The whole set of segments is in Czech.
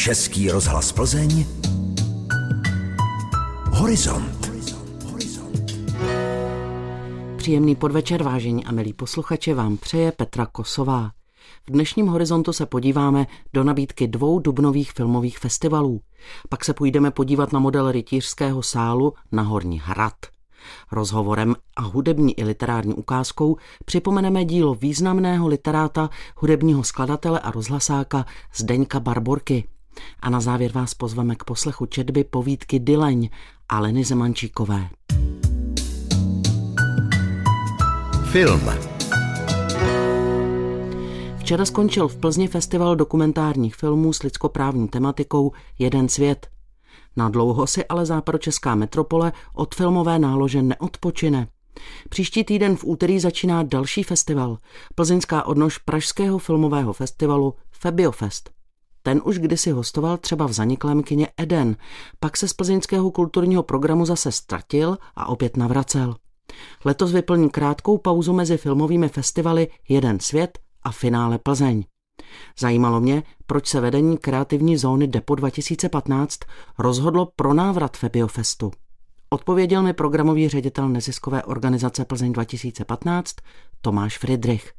Český rozhlas Plzeň Horizont. Příjemný podvečer, vážení a milí posluchače, vám přeje Petra Kosová. V dnešním horizontu se podíváme do nabídky dvou dubnových filmových festivalů. Pak se půjdeme podívat na model rytířského sálu na Horní hrad. Rozhovorem a hudební i literární ukázkou připomeneme dílo významného literáta, hudebního skladatele a rozhlasáka Zdeňka Barborky. A na závěr vás pozveme k poslechu četby povídky Dyleň Aleny Zemančíkové. Film Včera skončil v Plzni festival dokumentárních filmů s lidskoprávní tematikou Jeden svět. Na dlouho si ale západočeská metropole od filmové nálože neodpočine. Příští týden v úterý začíná další festival, plzeňská odnož Pražského filmového festivalu Febiofest. Ten už kdysi hostoval třeba v zaniklém kině Eden, pak se z plzeňského kulturního programu zase ztratil a opět navracel. Letos vyplní krátkou pauzu mezi filmovými festivaly Jeden svět a finále Plzeň. Zajímalo mě, proč se vedení kreativní zóny Depo 2015 rozhodlo pro návrat Febiofestu. Odpověděl mi programový ředitel neziskové organizace Plzeň 2015 Tomáš Friedrich.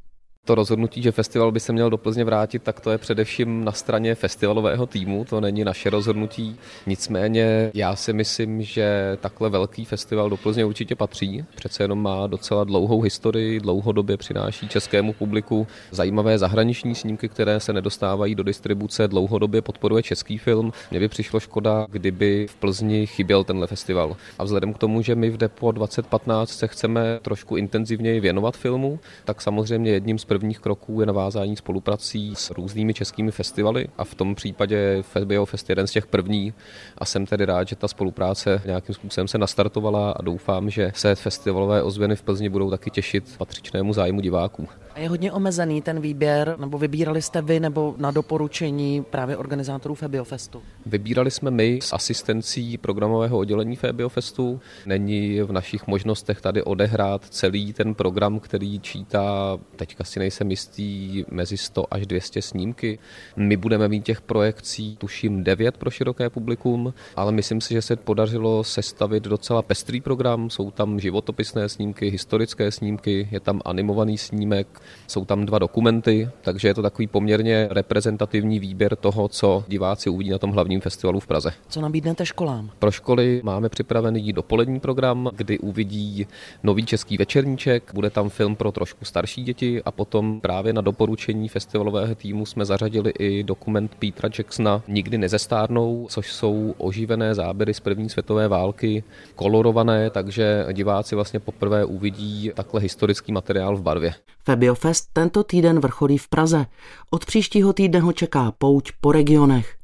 To rozhodnutí, že festival by se měl do Plzně vrátit, tak to je především na straně festivalového týmu, to není naše rozhodnutí. Nicméně já si myslím, že takhle velký festival do Plzně určitě patří. Přece jenom má docela dlouhou historii, dlouhodobě přináší českému publiku zajímavé zahraniční snímky, které se nedostávají do distribuce, dlouhodobě podporuje český film. Mně by přišlo škoda, kdyby v Plzni chyběl tenhle festival. A vzhledem k tomu, že my v Depo 2015 se chceme trošku intenzivněji věnovat filmu, tak samozřejmě jedním z prvních kroků je navázání spoluprací s různými českými festivaly a v tom případě Fest jeden z těch první a jsem tedy rád, že ta spolupráce nějakým způsobem se nastartovala a doufám, že se festivalové ozvěny v Plzni budou taky těšit patřičnému zájmu diváků. A je hodně omezený ten výběr, nebo vybírali jste vy nebo na doporučení právě organizátorů Febiofestu? Vybírali jsme my s asistencí programového oddělení Febiofestu. Není v našich možnostech tady odehrát celý ten program, který čítá, teďka si nejsem jistý, mezi 100 až 200 snímky. My budeme mít těch projekcí, tuším, 9 pro široké publikum, ale myslím si, že se podařilo sestavit docela pestrý program. Jsou tam životopisné snímky, historické snímky, je tam animovaný snímek, jsou tam dva dokumenty, takže je to takový poměrně reprezentativní výběr toho, co diváci uvidí na tom hlavním festivalu v Praze. Co nabídnete školám? Pro školy máme připravený dopolední program, kdy uvidí nový český večerníček, bude tam film pro trošku starší děti a potom právě na doporučení festivalového týmu jsme zařadili i dokument Petra Jacksona Nikdy nezestárnou, což jsou oživené záběry z první světové války, kolorované, takže diváci vlastně poprvé uvidí takhle historický materiál v barvě. Febiofest tento týden vrcholí v Praze. Od příštího týdne ho čeká pouť po regionech.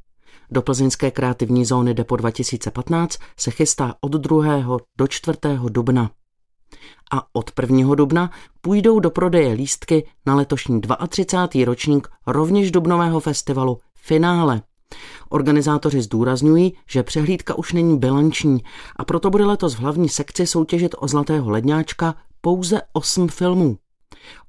Do plzeňské kreativní zóny Depo 2015 se chystá od 2. do 4. dubna. A od 1. dubna půjdou do prodeje lístky na letošní 32. ročník rovněž dubnového festivalu Finále. Organizátoři zdůrazňují, že přehlídka už není bilanční a proto bude letos v hlavní sekci soutěžit o Zlatého ledňáčka pouze 8 filmů.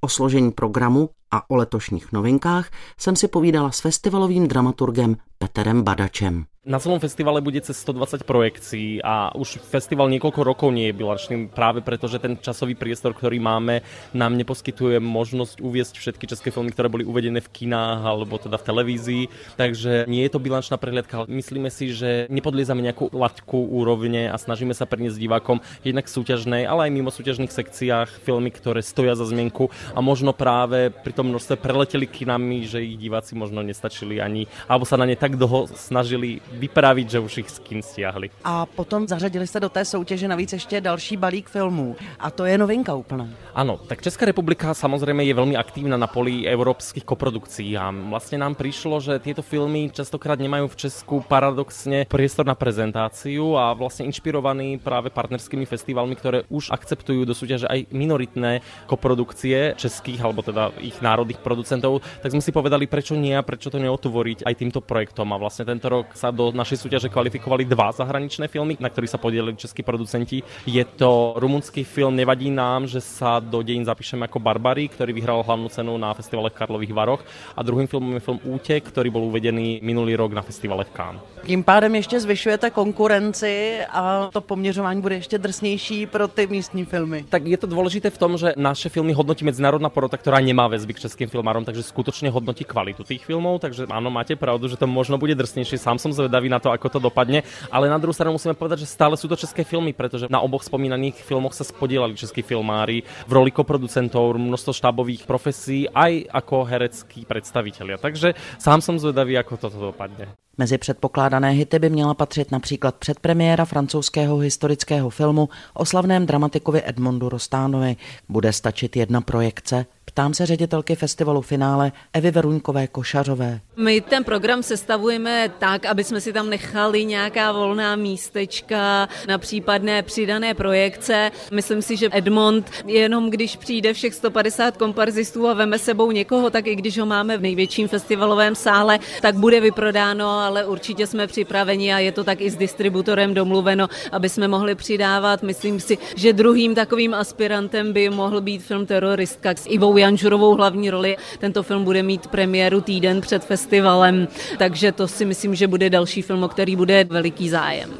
O složení programu a o letošních novinkách jsem si povídala s festivalovým dramaturgem Peterem Badačem. Na celom festivale bude cez 120 projekcií a už festival niekoľko rokov nie je bilančný práve preto, že ten časový priestor, ktorý máme, nám neposkytuje možnosť uviesť všetky české filmy, ktoré boli uvedené v kinách alebo teda v televízii. Takže nie je to bilančná prehliadka. Myslíme si, že nepodliezame nejakú laťku úrovne a snažíme sa priniesť divákom jednak v súťažnej, ale aj mimo súťažných sekciách filmy, ktoré stoja za zmienku a možno práve pri tom množstve preleteli kinami, že ich diváci možno nestačili ani, alebo sa na ne tak dlho snažili vyprávět, že už jich skin stiahli. A potom zařadili jste do té soutěže navíc ještě další balík filmů. A to je novinka úplná. Ano, tak Česká republika samozřejmě je velmi aktivní na poli evropských koprodukcí a vlastně nám přišlo, že tyto filmy častokrát nemají v Česku paradoxně priestor na prezentáciu a vlastně inšpirovaný právě partnerskými festivalmi, které už akceptují do súťaže aj minoritné koprodukcie českých alebo teda ich národných producentov, tak jsme si povedali, prečo nie a prečo to neotvoriť aj týmto projektom. A vlastně tento rok sa do do našej súťaže kvalifikovali dva zahraničné filmy, na ktorých sa podielili českí producenti. Je to rumunský film Nevadí nám, že sa do dejín zapíšeme ako Barbary, ktorý vyhral hlavnú cenu na festivale v Karlových Varoch a druhým filmom je film Útek, ktorý bol uvedený minulý rok na festivale v Cannes. Tím pádem ještě zvyšujete konkurenci a to poměřování bude ještě drsnější pro ty místní filmy. Tak je to dôležité v tom, že naše filmy hodnotí medzinárodná porota, ktorá nemá väzby k českým filmárom, takže skutočne hodnotí kvalitu tých filmov, takže áno, máte pravdu, že to možno bude drsnejšie. Sám som zvedavý na to, ako to dopadne, ale na druhú stranu musíme povedať, že stále sú to české filmy, pretože na oboch spomínaných filmoch sa spodielali českí filmári v roli koproducentov, množstvo štábových profesí, aj ako hereckí predstavitelia. Takže sám som zvedavý, ako toto dopadne. Mezi předpokládané hity by měla patřit například předpremiéra francouzského historického filmu o slavném dramatikovi Edmondu Rostánovi. Bude stačit jedna projekce? Ptám se ředitelky festivalu finále Evy Veruňkové Košařové. My ten program sestavujeme tak, aby jsme si tam nechali nějaká volná místečka na případné přidané projekce. Myslím si, že Edmond jenom když přijde všech 150 komparzistů a veme sebou někoho, tak i když ho máme v největším festivalovém sále, tak bude vyprodáno, ale určitě jsme připraveni a je to tak i s distributorem domluveno, aby jsme mohli přidávat. Myslím si, že druhým takovým aspirantem by mohl být film Teroristka s Ivou Janžurovou hlavní roli. Tento film bude mít premiéru týden před festivalem, takže to si myslím, že bude další film, o který bude veliký zájem.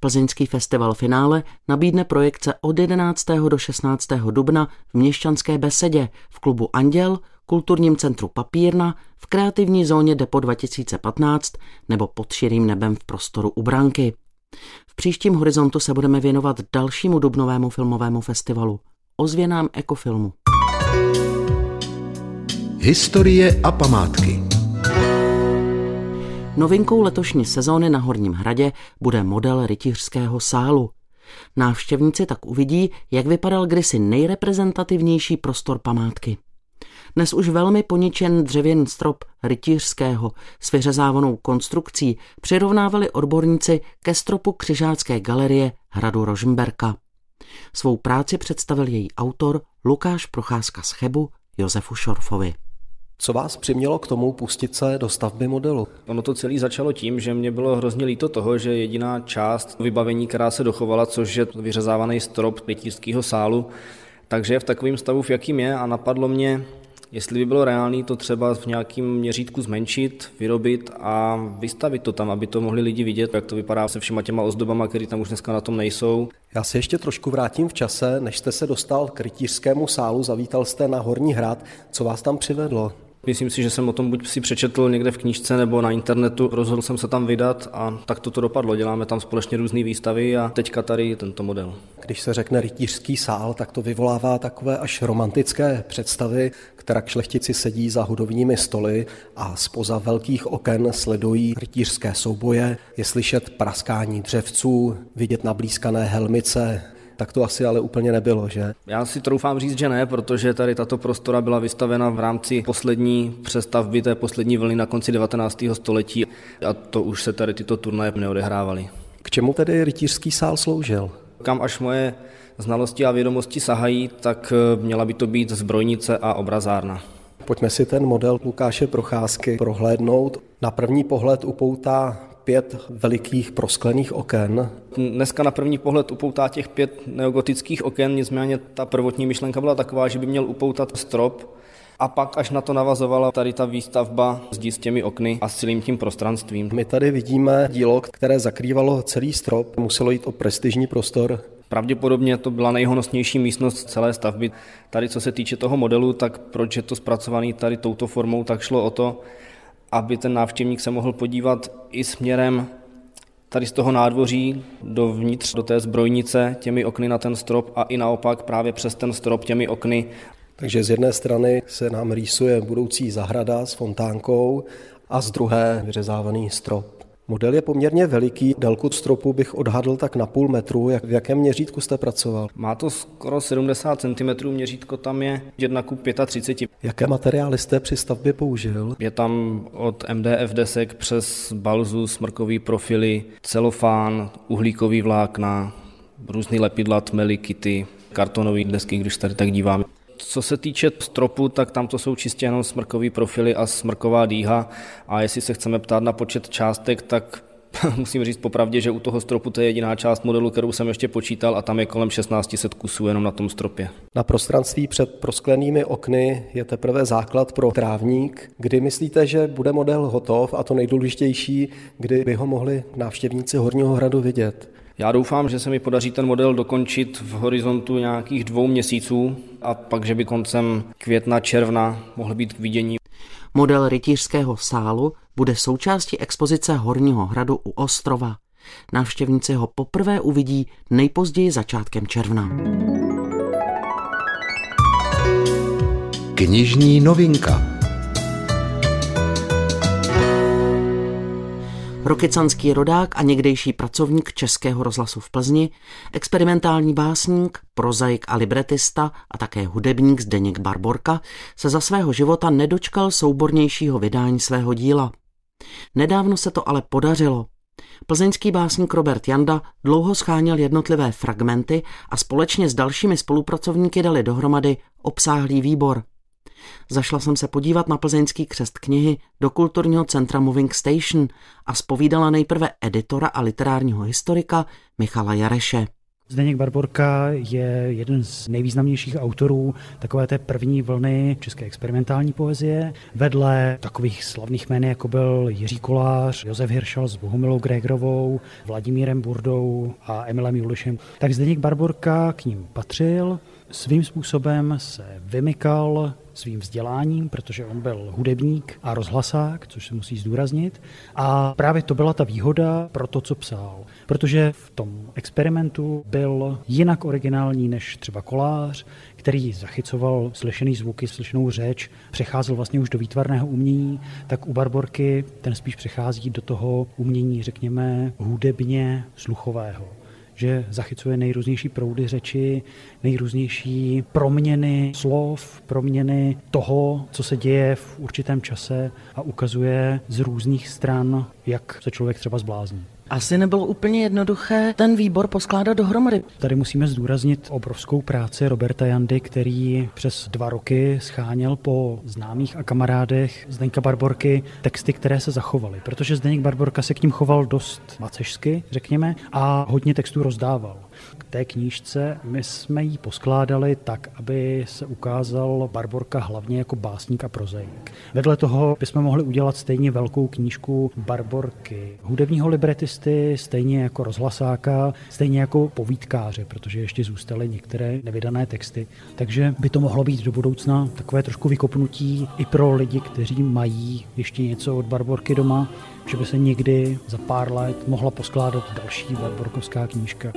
Plzeňský festival finále nabídne projekce od 11. do 16. dubna v Měšťanské besedě v klubu Anděl, kulturním centru Papírna, v kreativní zóně Depo 2015 nebo pod širým nebem v prostoru u Branky. V příštím horizontu se budeme věnovat dalšímu dubnovému filmovému festivalu ozvěnám ekofilmu. Historie a památky. Novinkou letošní sezóny na Horním hradě bude model rytířského sálu. Návštěvníci tak uvidí, jak vypadal kdysi nejreprezentativnější prostor památky. Dnes už velmi poničen dřevěný strop rytířského s vyřezávanou konstrukcí přirovnávali odborníci ke stropu křižácké galerie hradu Rožmberka. Svou práci představil její autor Lukáš Procházka z Chebu Josefu Šorfovi. Co vás přimělo k tomu pustit se do stavby modelu? Ono to celé začalo tím, že mě bylo hrozně líto toho, že jediná část vybavení, která se dochovala, což je vyřezávaný strop rytířského sálu, takže je v takovém stavu, v jakým je a napadlo mě, jestli by bylo reálné to třeba v nějakém měřítku zmenšit, vyrobit a vystavit to tam, aby to mohli lidi vidět, jak to vypadá se všema těma ozdobama, které tam už dneska na tom nejsou. Já se ještě trošku vrátím v čase, než jste se dostal k rytířskému sálu, zavítal jste na Horní hrad. Co vás tam přivedlo? Myslím si, že jsem o tom buď si přečetl někde v knížce nebo na internetu. Rozhodl jsem se tam vydat a tak to dopadlo. Děláme tam společně různé výstavy a teďka tady tento model. Když se řekne rytířský sál, tak to vyvolává takové až romantické představy, která šlechtici sedí za hudovními stoly a spoza velkých oken sledují rytířské souboje. Je slyšet praskání dřevců, vidět nablízkané helmice, tak to asi ale úplně nebylo, že? Já si troufám říct, že ne, protože tady tato prostora byla vystavena v rámci poslední přestavby té poslední vlny na konci 19. století a to už se tady tyto turnaje neodehrávaly. K čemu tedy rytířský sál sloužil? Kam až moje znalosti a vědomosti sahají, tak eh, měla by to být zbrojnice a obrazárna. Pojďme si ten model Lukáše Procházky prohlédnout. Na první pohled upoutá pět velikých prosklených oken. Dneska na první pohled upoutá těch pět neogotických oken, nicméně ta prvotní myšlenka byla taková, že by měl upoutat strop, a pak až na to navazovala tady ta výstavba zdi s těmi okny a s celým tím prostranstvím. My tady vidíme dílo, které zakrývalo celý strop. Muselo jít o prestižní prostor. Pravděpodobně to byla nejhonosnější místnost celé stavby. Tady co se týče toho modelu, tak proč je to zpracovaný tady touto formou, tak šlo o to, aby ten návštěvník se mohl podívat i směrem tady z toho nádvoří dovnitř do té zbrojnice těmi okny na ten strop a i naopak právě přes ten strop těmi okny. Takže z jedné strany se nám rýsuje budoucí zahrada s fontánkou a z druhé vyřezávaný strop. Model je poměrně veliký, délku stropu bych odhadl tak na půl metru. Jak, v jakém měřítku jste pracoval? Má to skoro 70 cm, měřítko tam je 1 ku 35. Jaké materiály jste při stavbě použil? Je tam od MDF desek přes balzu, smrkový profily, celofán, uhlíkový vlákna, různý lepidla, tmely, kity, kartonové desky, když tady tak dívám. Co se týče stropu, tak tam to jsou čistě jenom smrkový profily a smrková dýha a jestli se chceme ptát na počet částek, tak musím říct popravdě, že u toho stropu to je jediná část modelu, kterou jsem ještě počítal a tam je kolem 1600 kusů jenom na tom stropě. Na prostranství před prosklenými okny je teprve základ pro trávník. Kdy myslíte, že bude model hotov a to nejdůležitější, kdy by ho mohli návštěvníci Horního hradu vidět? Já doufám, že se mi podaří ten model dokončit v horizontu nějakých dvou měsíců a pak, že by koncem května, června mohl být k vidění. Model rytířského sálu bude součástí expozice Horního hradu u Ostrova. Návštěvníci ho poprvé uvidí nejpozději začátkem června. Knižní novinka rokycanský rodák a někdejší pracovník Českého rozhlasu v Plzni, experimentální básník, prozaik a libretista a také hudebník Zdeněk Barborka se za svého života nedočkal soubornějšího vydání svého díla. Nedávno se to ale podařilo. Plzeňský básník Robert Janda dlouho scháněl jednotlivé fragmenty a společně s dalšími spolupracovníky dali dohromady obsáhlý výbor – Zašla jsem se podívat na plzeňský křest knihy do kulturního centra Moving Station a spovídala nejprve editora a literárního historika Michala Jareše. Zdeněk Barborka je jeden z nejvýznamnějších autorů takové té první vlny české experimentální poezie. Vedle takových slavných jmen, jako byl Jiří Kolář, Josef Hiršal s Bohumilou Gregrovou, Vladimírem Burdou a Emilem Julišem, tak Zdeněk Barborka k ním patřil. Svým způsobem se vymykal svým vzděláním, protože on byl hudebník a rozhlasák, což se musí zdůraznit. A právě to byla ta výhoda pro to, co psal. Protože v tom experimentu byl jinak originální než třeba kolář, který zachycoval slyšený zvuky, slyšenou řeč, přecházel vlastně už do výtvarného umění, tak u Barborky ten spíš přechází do toho umění, řekněme, hudebně sluchového že zachycuje nejrůznější proudy řeči, nejrůznější proměny slov, proměny toho, co se děje v určitém čase a ukazuje z různých stran, jak se člověk třeba zblázní. Asi nebylo úplně jednoduché ten výbor poskládat dohromady. Tady musíme zdůraznit obrovskou práci Roberta Jandy, který přes dva roky scháněl po známých a kamarádech Zdeňka Barborky texty, které se zachovaly, protože Zdeněk Barborka se k ním choval dost macežsky, řekněme, a hodně textů rozdával té knížce. My jsme ji poskládali tak, aby se ukázal Barborka hlavně jako básník a prozaik. Vedle toho bychom mohli udělat stejně velkou knížku Barborky hudebního libretisty, stejně jako rozhlasáka, stejně jako povídkáře, protože ještě zůstaly některé nevydané texty. Takže by to mohlo být do budoucna takové trošku vykopnutí i pro lidi, kteří mají ještě něco od Barborky doma, že by se někdy za pár let mohla poskládat další barborkovská knížka.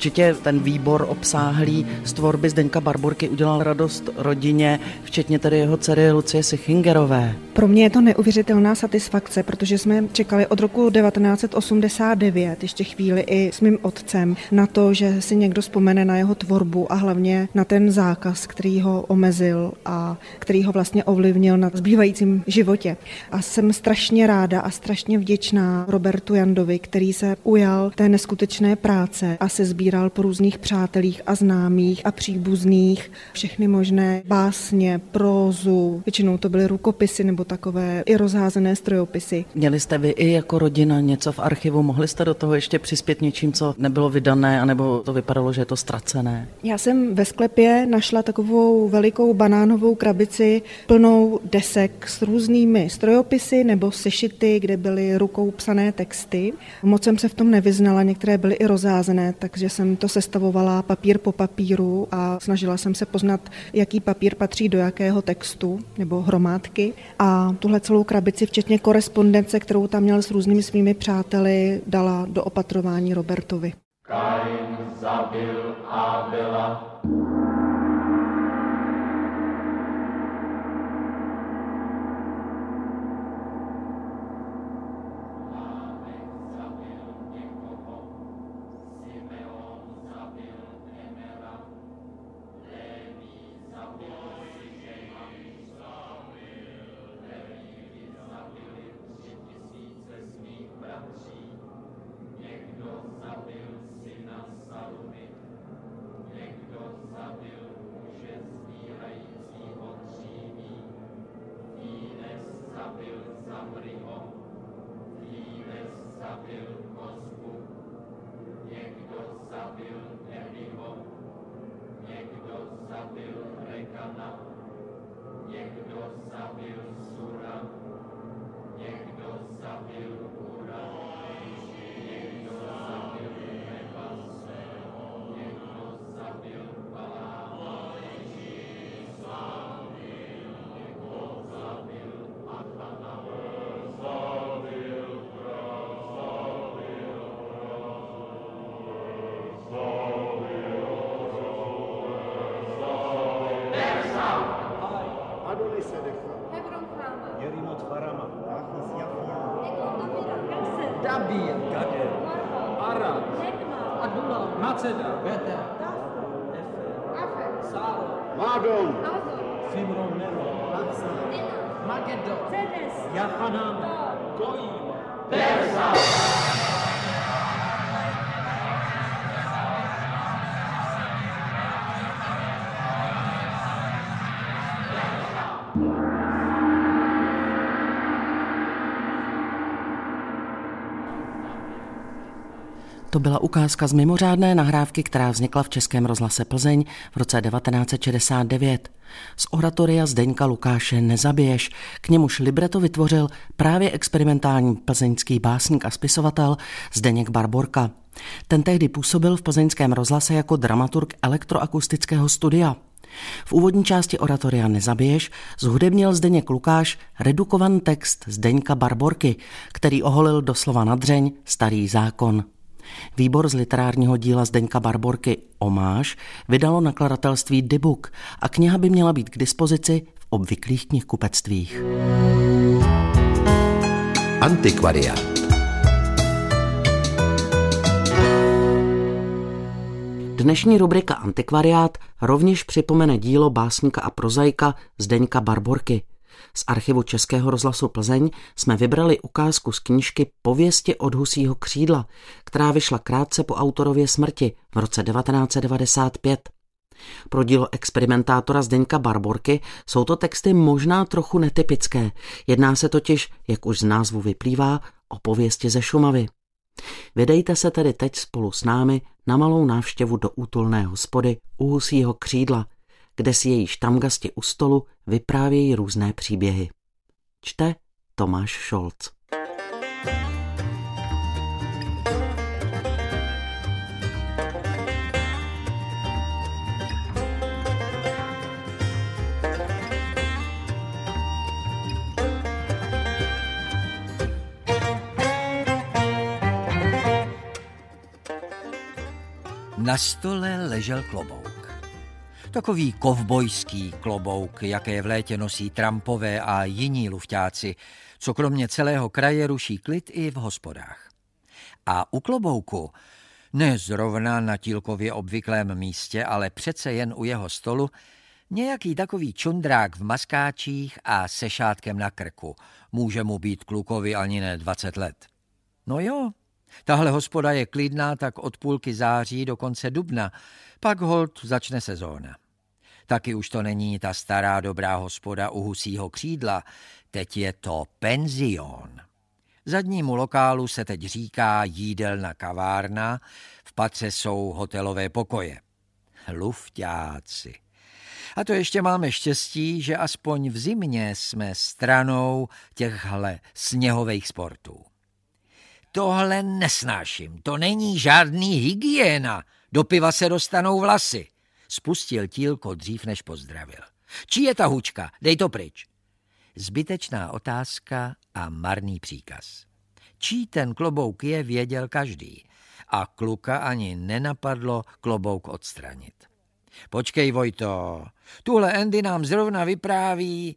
Určitě ten výbor obsáhlý z tvorby Zdeňka Barborky udělal radost rodině, včetně tedy jeho dcery Lucie Sichingerové. Pro mě je to neuvěřitelná satisfakce, protože jsme čekali od roku 1989, ještě chvíli i s mým otcem, na to, že si někdo vzpomene na jeho tvorbu a hlavně na ten zákaz, který ho omezil a který ho vlastně ovlivnil na zbývajícím životě. A jsem strašně ráda a strašně vděčná Robertu Jandovi, který se ujal té neskutečné práce a se sbíral po různých přátelích a známých a příbuzných všechny možné básně, prózu, většinou to byly rukopisy nebo takové i rozházené strojopisy. Měli jste vy i jako rodina něco v archivu, mohli jste do toho ještě přispět něčím, co nebylo vydané, anebo to vypadalo, že je to ztracené? Já jsem ve sklepě našla takovou velikou banánovou krabici plnou desek s různými strojopisy nebo sešity, kde byly rukou psané texty. Moc jsem se v tom nevyznala, některé byly i rozházené, takže jsem to sestavovala papír po papíru a snažila jsem se poznat, jaký papír patří do jakého textu nebo hromádky. A tuhle celou krabici, včetně korespondence, kterou tam měl s různými svými přáteli, dala do opatrování Robertovi. Kain zabil Abela. Magedon, Yahanam, Goim, Persa. To byla ukázka z mimořádné nahrávky, která vznikla v Českém rozhlase Plzeň v roce 1969. Z oratoria Zdeňka Lukáše Nezabiješ, k němuž libreto vytvořil právě experimentální plzeňský básník a spisovatel Zdeněk Barborka. Ten tehdy působil v plzeňském rozhlase jako dramaturg elektroakustického studia. V úvodní části oratoria Nezabiješ zhudebnil Zdeněk Lukáš redukovan text Zdeňka Barborky, který oholil doslova na dřeň starý zákon. Výbor z literárního díla Zdeňka Barborky Omáš vydalo nakladatelství Dybuk a kniha by měla být k dispozici v obvyklých knihkupectvích. Antikvariát. Dnešní rubrika Antikvariát rovněž připomene dílo básníka a prozaika Zdeňka Barborky. Z archivu Českého rozhlasu Plzeň jsme vybrali ukázku z knížky Pověsti od husího křídla, která vyšla krátce po autorově smrti v roce 1995. Pro dílo experimentátora Zdeňka Barborky jsou to texty možná trochu netypické. Jedná se totiž, jak už z názvu vyplývá, o pověsti ze Šumavy. Vydejte se tedy teď spolu s námi na malou návštěvu do útulné hospody u husího křídla – kde si její štamgasti u stolu vyprávějí různé příběhy. Čte Tomáš Šolc. Na stole ležel klobouk. Takový kovbojský klobouk, jaké v létě nosí trampové a jiní lufťáci, co kromě celého kraje ruší klid i v hospodách. A u klobouku, ne zrovna na Tílkově obvyklém místě, ale přece jen u jeho stolu, nějaký takový čundrák v maskáčích a se šátkem na krku. Může mu být klukovi ani ne 20 let. No jo, tahle hospoda je klidná tak od půlky září do konce dubna, pak hold začne sezóna. Taky už to není ta stará dobrá hospoda u husího křídla, teď je to penzion. Zadnímu lokálu se teď říká jídelna kavárna, v patře jsou hotelové pokoje. Lufťáci. A to ještě máme štěstí, že aspoň v zimě jsme stranou těchhle sněhových sportů. Tohle nesnáším, to není žádný hygiena, do piva se dostanou vlasy. Spustil tílko dřív, než pozdravil. Čí je ta hučka? Dej to pryč. Zbytečná otázka a marný příkaz. Čí ten klobouk je, věděl každý. A kluka ani nenapadlo klobouk odstranit. Počkej, Vojto, tuhle Andy nám zrovna vypráví.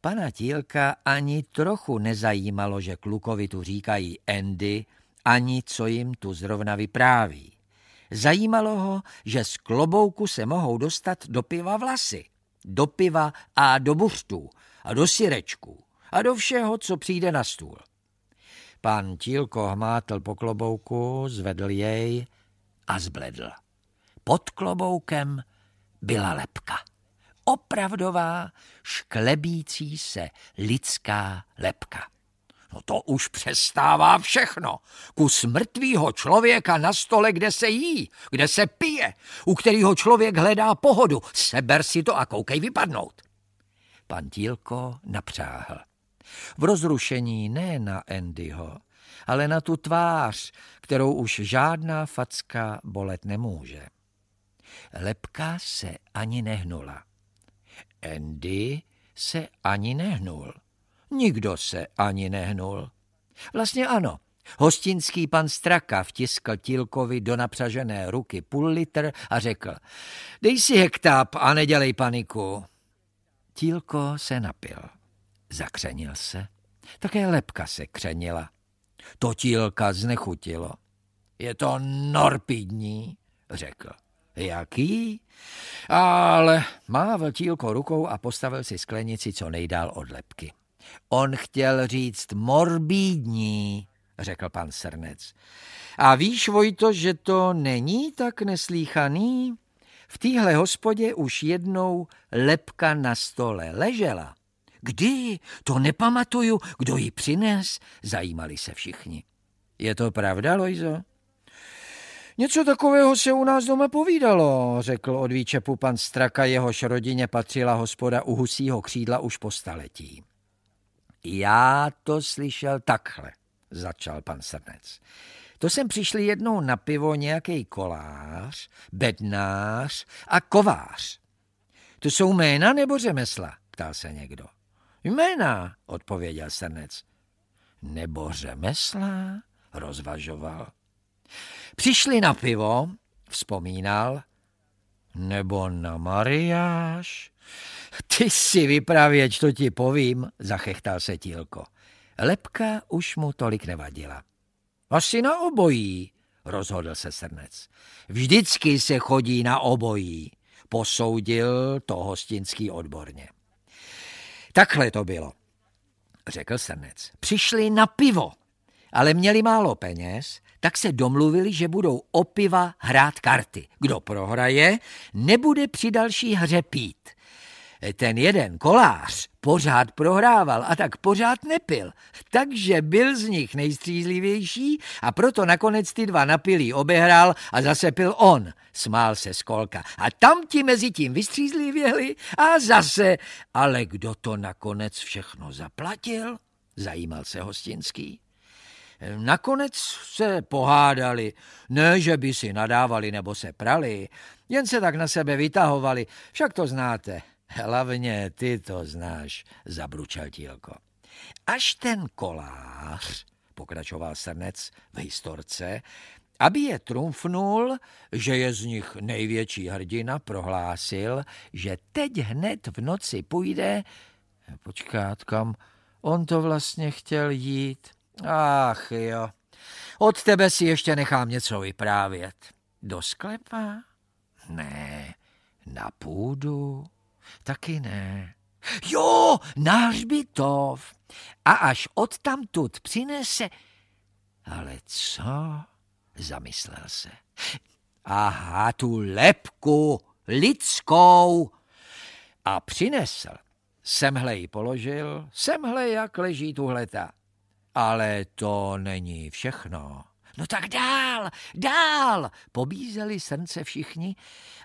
Pana Tílka ani trochu nezajímalo, že klukovi tu říkají Andy, ani co jim tu zrovna vypráví. Zajímalo ho, že z klobouku se mohou dostat do piva vlasy, do piva a do buřtů a do sirečků a do všeho, co přijde na stůl. Pan Tílko hmátl po klobouku, zvedl jej a zbledl. Pod kloboukem byla lepka. Opravdová, šklebící se lidská lepka. No to už přestává všechno. Kus mrtvýho člověka na stole, kde se jí, kde se pije, u kterého člověk hledá pohodu. Seber si to a koukej vypadnout. Pan Tílko napřáhl. V rozrušení ne na Andyho, ale na tu tvář, kterou už žádná facka bolet nemůže. Lepka se ani nehnula. Andy se ani nehnul. Nikdo se ani nehnul. Vlastně ano. Hostinský pan Straka vtiskl Tílkovi do napřažené ruky půl litr a řekl, dej si hektáb a nedělej paniku. Tílko se napil. Zakřenil se. Také lepka se křenila. To Tílka znechutilo. Je to norpidní, řekl. Jaký? Ale mávl Tílko rukou a postavil si sklenici co nejdál od lepky. On chtěl říct morbídní, řekl pan Srnec. A víš, Vojto, že to není tak neslíchaný? V téhle hospodě už jednou lepka na stole ležela. Kdy? To nepamatuju. Kdo ji přines? Zajímali se všichni. Je to pravda, Lojzo? Něco takového se u nás doma povídalo, řekl od výčepu pan Straka, jehož rodině patřila hospoda u husího křídla už po staletí. Já to slyšel takhle, začal pan Srnec. To jsem přišli jednou na pivo nějaký kolář, bednář a kovář. To jsou jména nebo řemesla? ptal se někdo. Jména, odpověděl Srnec. Nebo řemesla? rozvažoval. Přišli na pivo, vzpomínal, nebo na Mariáš? Ty si vypravěč, to ti povím, zachechtal se Tílko. Lepka už mu tolik nevadila. Asi na obojí, rozhodl se srnec. Vždycky se chodí na obojí, posoudil to hostinský odborně. Takhle to bylo, řekl srnec. Přišli na pivo, ale měli málo peněz, tak se domluvili, že budou o piva hrát karty. Kdo prohraje, nebude při další hře pít. Ten jeden kolář pořád prohrával a tak pořád nepil, takže byl z nich nejstřízlivější a proto nakonec ty dva napilí obehrál a zase pil on, smál se Skolka. A tam ti mezi tím vystřízlivěli a zase, ale kdo to nakonec všechno zaplatil? Zajímal se Hostinský. Nakonec se pohádali, ne, že by si nadávali nebo se prali, jen se tak na sebe vytahovali, však to znáte. Hlavně ty to znáš, zabručel Tílko. Až ten kolář, pokračoval srnec v historce, aby je trumfnul, že je z nich největší hrdina, prohlásil, že teď hned v noci půjde... Počkat, kam on to vlastně chtěl jít? Ach jo, od tebe si ještě nechám něco vyprávět. Do sklepa? Ne, na půdu? Taky ne. Jo, na hřbitov. A až odtamtud přinese... Ale co? Zamyslel se. Aha, tu lepku, lidskou. A přinesl. Semhle ji položil, semhle jak leží tuhleta. Ale to není všechno. No tak dál, dál, pobízeli srnce všichni,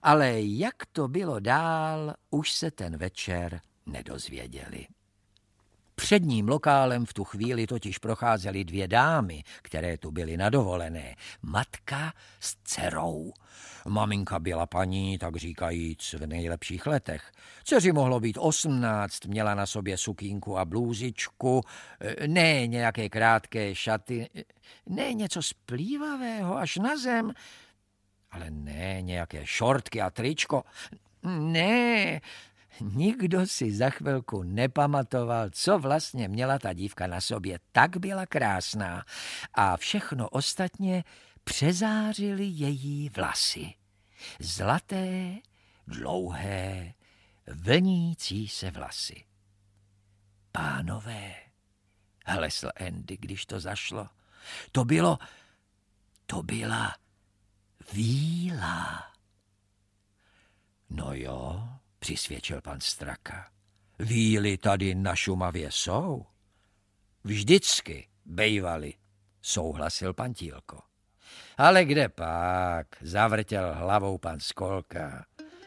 ale jak to bylo dál, už se ten večer nedozvěděli. Předním lokálem v tu chvíli totiž procházely dvě dámy, které tu byly nadovolené. Matka s dcerou. Maminka byla paní, tak říkajíc, v nejlepších letech. Dceři mohlo být osmnáct, měla na sobě sukínku a blůzičku, ne nějaké krátké šaty, ne něco splývavého až na zem, ale ne nějaké šortky a tričko. Ne, Nikdo si za chvilku nepamatoval, co vlastně měla ta dívka na sobě. Tak byla krásná a všechno ostatně přezářily její vlasy. Zlaté, dlouhé, vlnící se vlasy. Pánové, hlesl Andy, když to zašlo, to bylo, to byla víla. No jo, přisvědčil pan Straka. Víly tady na Šumavě jsou. Vždycky bejvali, souhlasil pan Tílko. Ale kde pak, zavrtěl hlavou pan Skolka.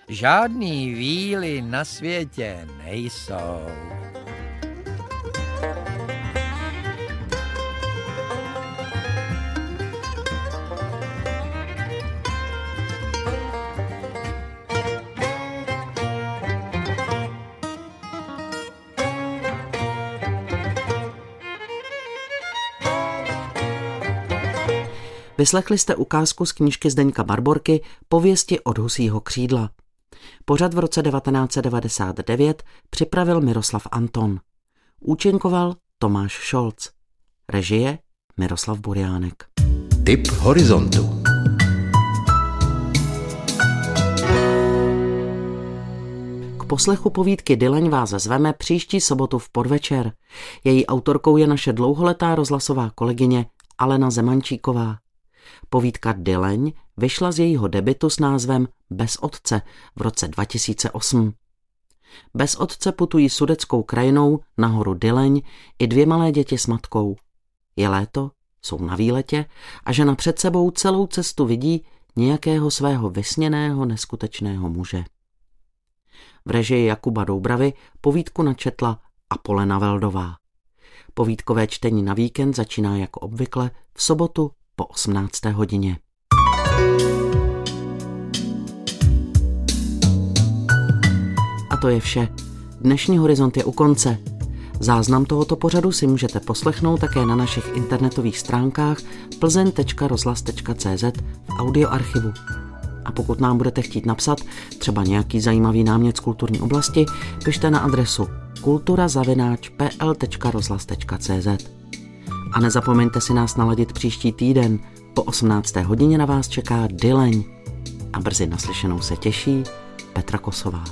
Žádný víly na světě nejsou. Vyslechli jste ukázku z knížky Zdeňka Barborky Pověsti od husího křídla. Pořad v roce 1999 připravil Miroslav Anton. Účinkoval Tomáš Šolc. Režie Miroslav Buriánek. Tip horizontu. K poslechu povídky Dyleň vás zveme příští sobotu v podvečer. Její autorkou je naše dlouholetá rozhlasová kolegyně Alena Zemančíková. Povídka Dyleň vyšla z jejího debitu s názvem Bez otce v roce 2008. Bez otce putují sudeckou krajinou nahoru Dyleň i dvě malé děti s matkou. Je léto, jsou na výletě a žena před sebou celou cestu vidí nějakého svého vysněného neskutečného muže. V režii Jakuba Doubravy povídku načetla Apolena Veldová. Povídkové čtení na víkend začíná jako obvykle v sobotu po 18. hodině. A to je vše. Dnešní horizont je u konce. Záznam tohoto pořadu si můžete poslechnout také na našich internetových stránkách plzeň.rozhlas.cz v audioarchivu. A pokud nám budete chtít napsat třeba nějaký zajímavý námět z kulturní oblasti, pište na adresu kulturazavináč.pl.rozhlas.cz A nezapomeňte si nás naladit příští týden. Po 18. hodině na vás čeká Dyleň. A brzy naslyšenou se těší Petra Kosová.